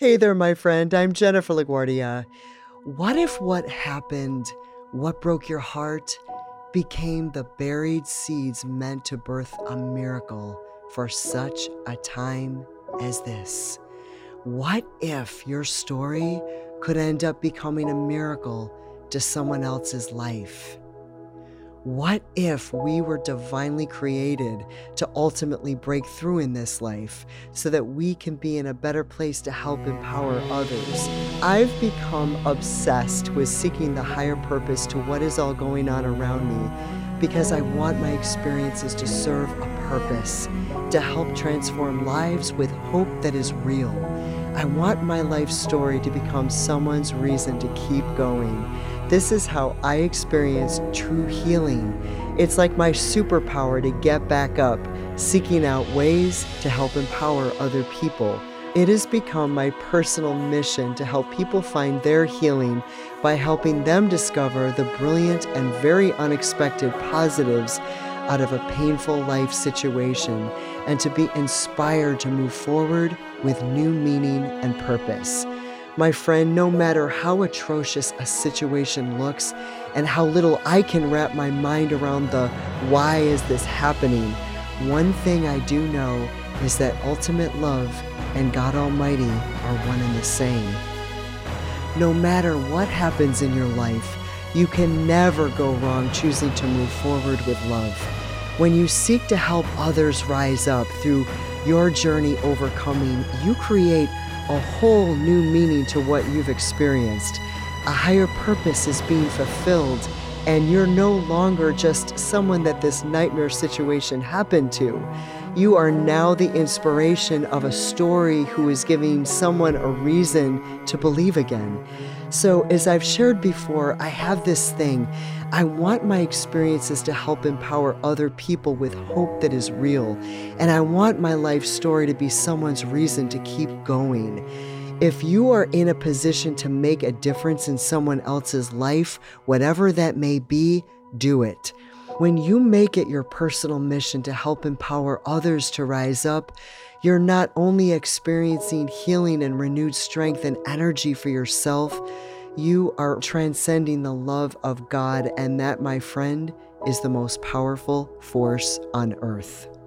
Hey there, my friend. I'm Jennifer LaGuardia. What if what happened, what broke your heart, became the buried seeds meant to birth a miracle for such a time as this? What if your story could end up becoming a miracle to someone else's life? What if we were divinely created to ultimately break through in this life so that we can be in a better place to help empower others? I've become obsessed with seeking the higher purpose to what is all going on around me because I want my experiences to serve a purpose, to help transform lives with hope that is real. I want my life story to become someone's reason to keep going this is how I experience true healing. It's like my superpower to get back up, seeking out ways to help empower other people. It has become my personal mission to help people find their healing by helping them discover the brilliant and very unexpected positives out of a painful life situation and to be inspired to move forward with new meaning and purpose. My friend, no matter how atrocious a situation looks and how little I can wrap my mind around the why is this happening, one thing I do know is that ultimate love and God Almighty are one and the same. No matter what happens in your life, you can never go wrong choosing to move forward with love. When you seek to help others rise up through your journey overcoming, you create a whole new meaning to what you've experienced. A higher purpose is being fulfilled, and you're no longer just someone that this nightmare situation happened to. You are now the inspiration of a story who is giving someone a reason to believe again. So, as I've shared before, I have this thing. I want my experiences to help empower other people with hope that is real. And I want my life story to be someone's reason to keep going. If you are in a position to make a difference in someone else's life, whatever that may be, do it. When you make it your personal mission to help empower others to rise up, you're not only experiencing healing and renewed strength and energy for yourself, you are transcending the love of God, and that, my friend, is the most powerful force on earth.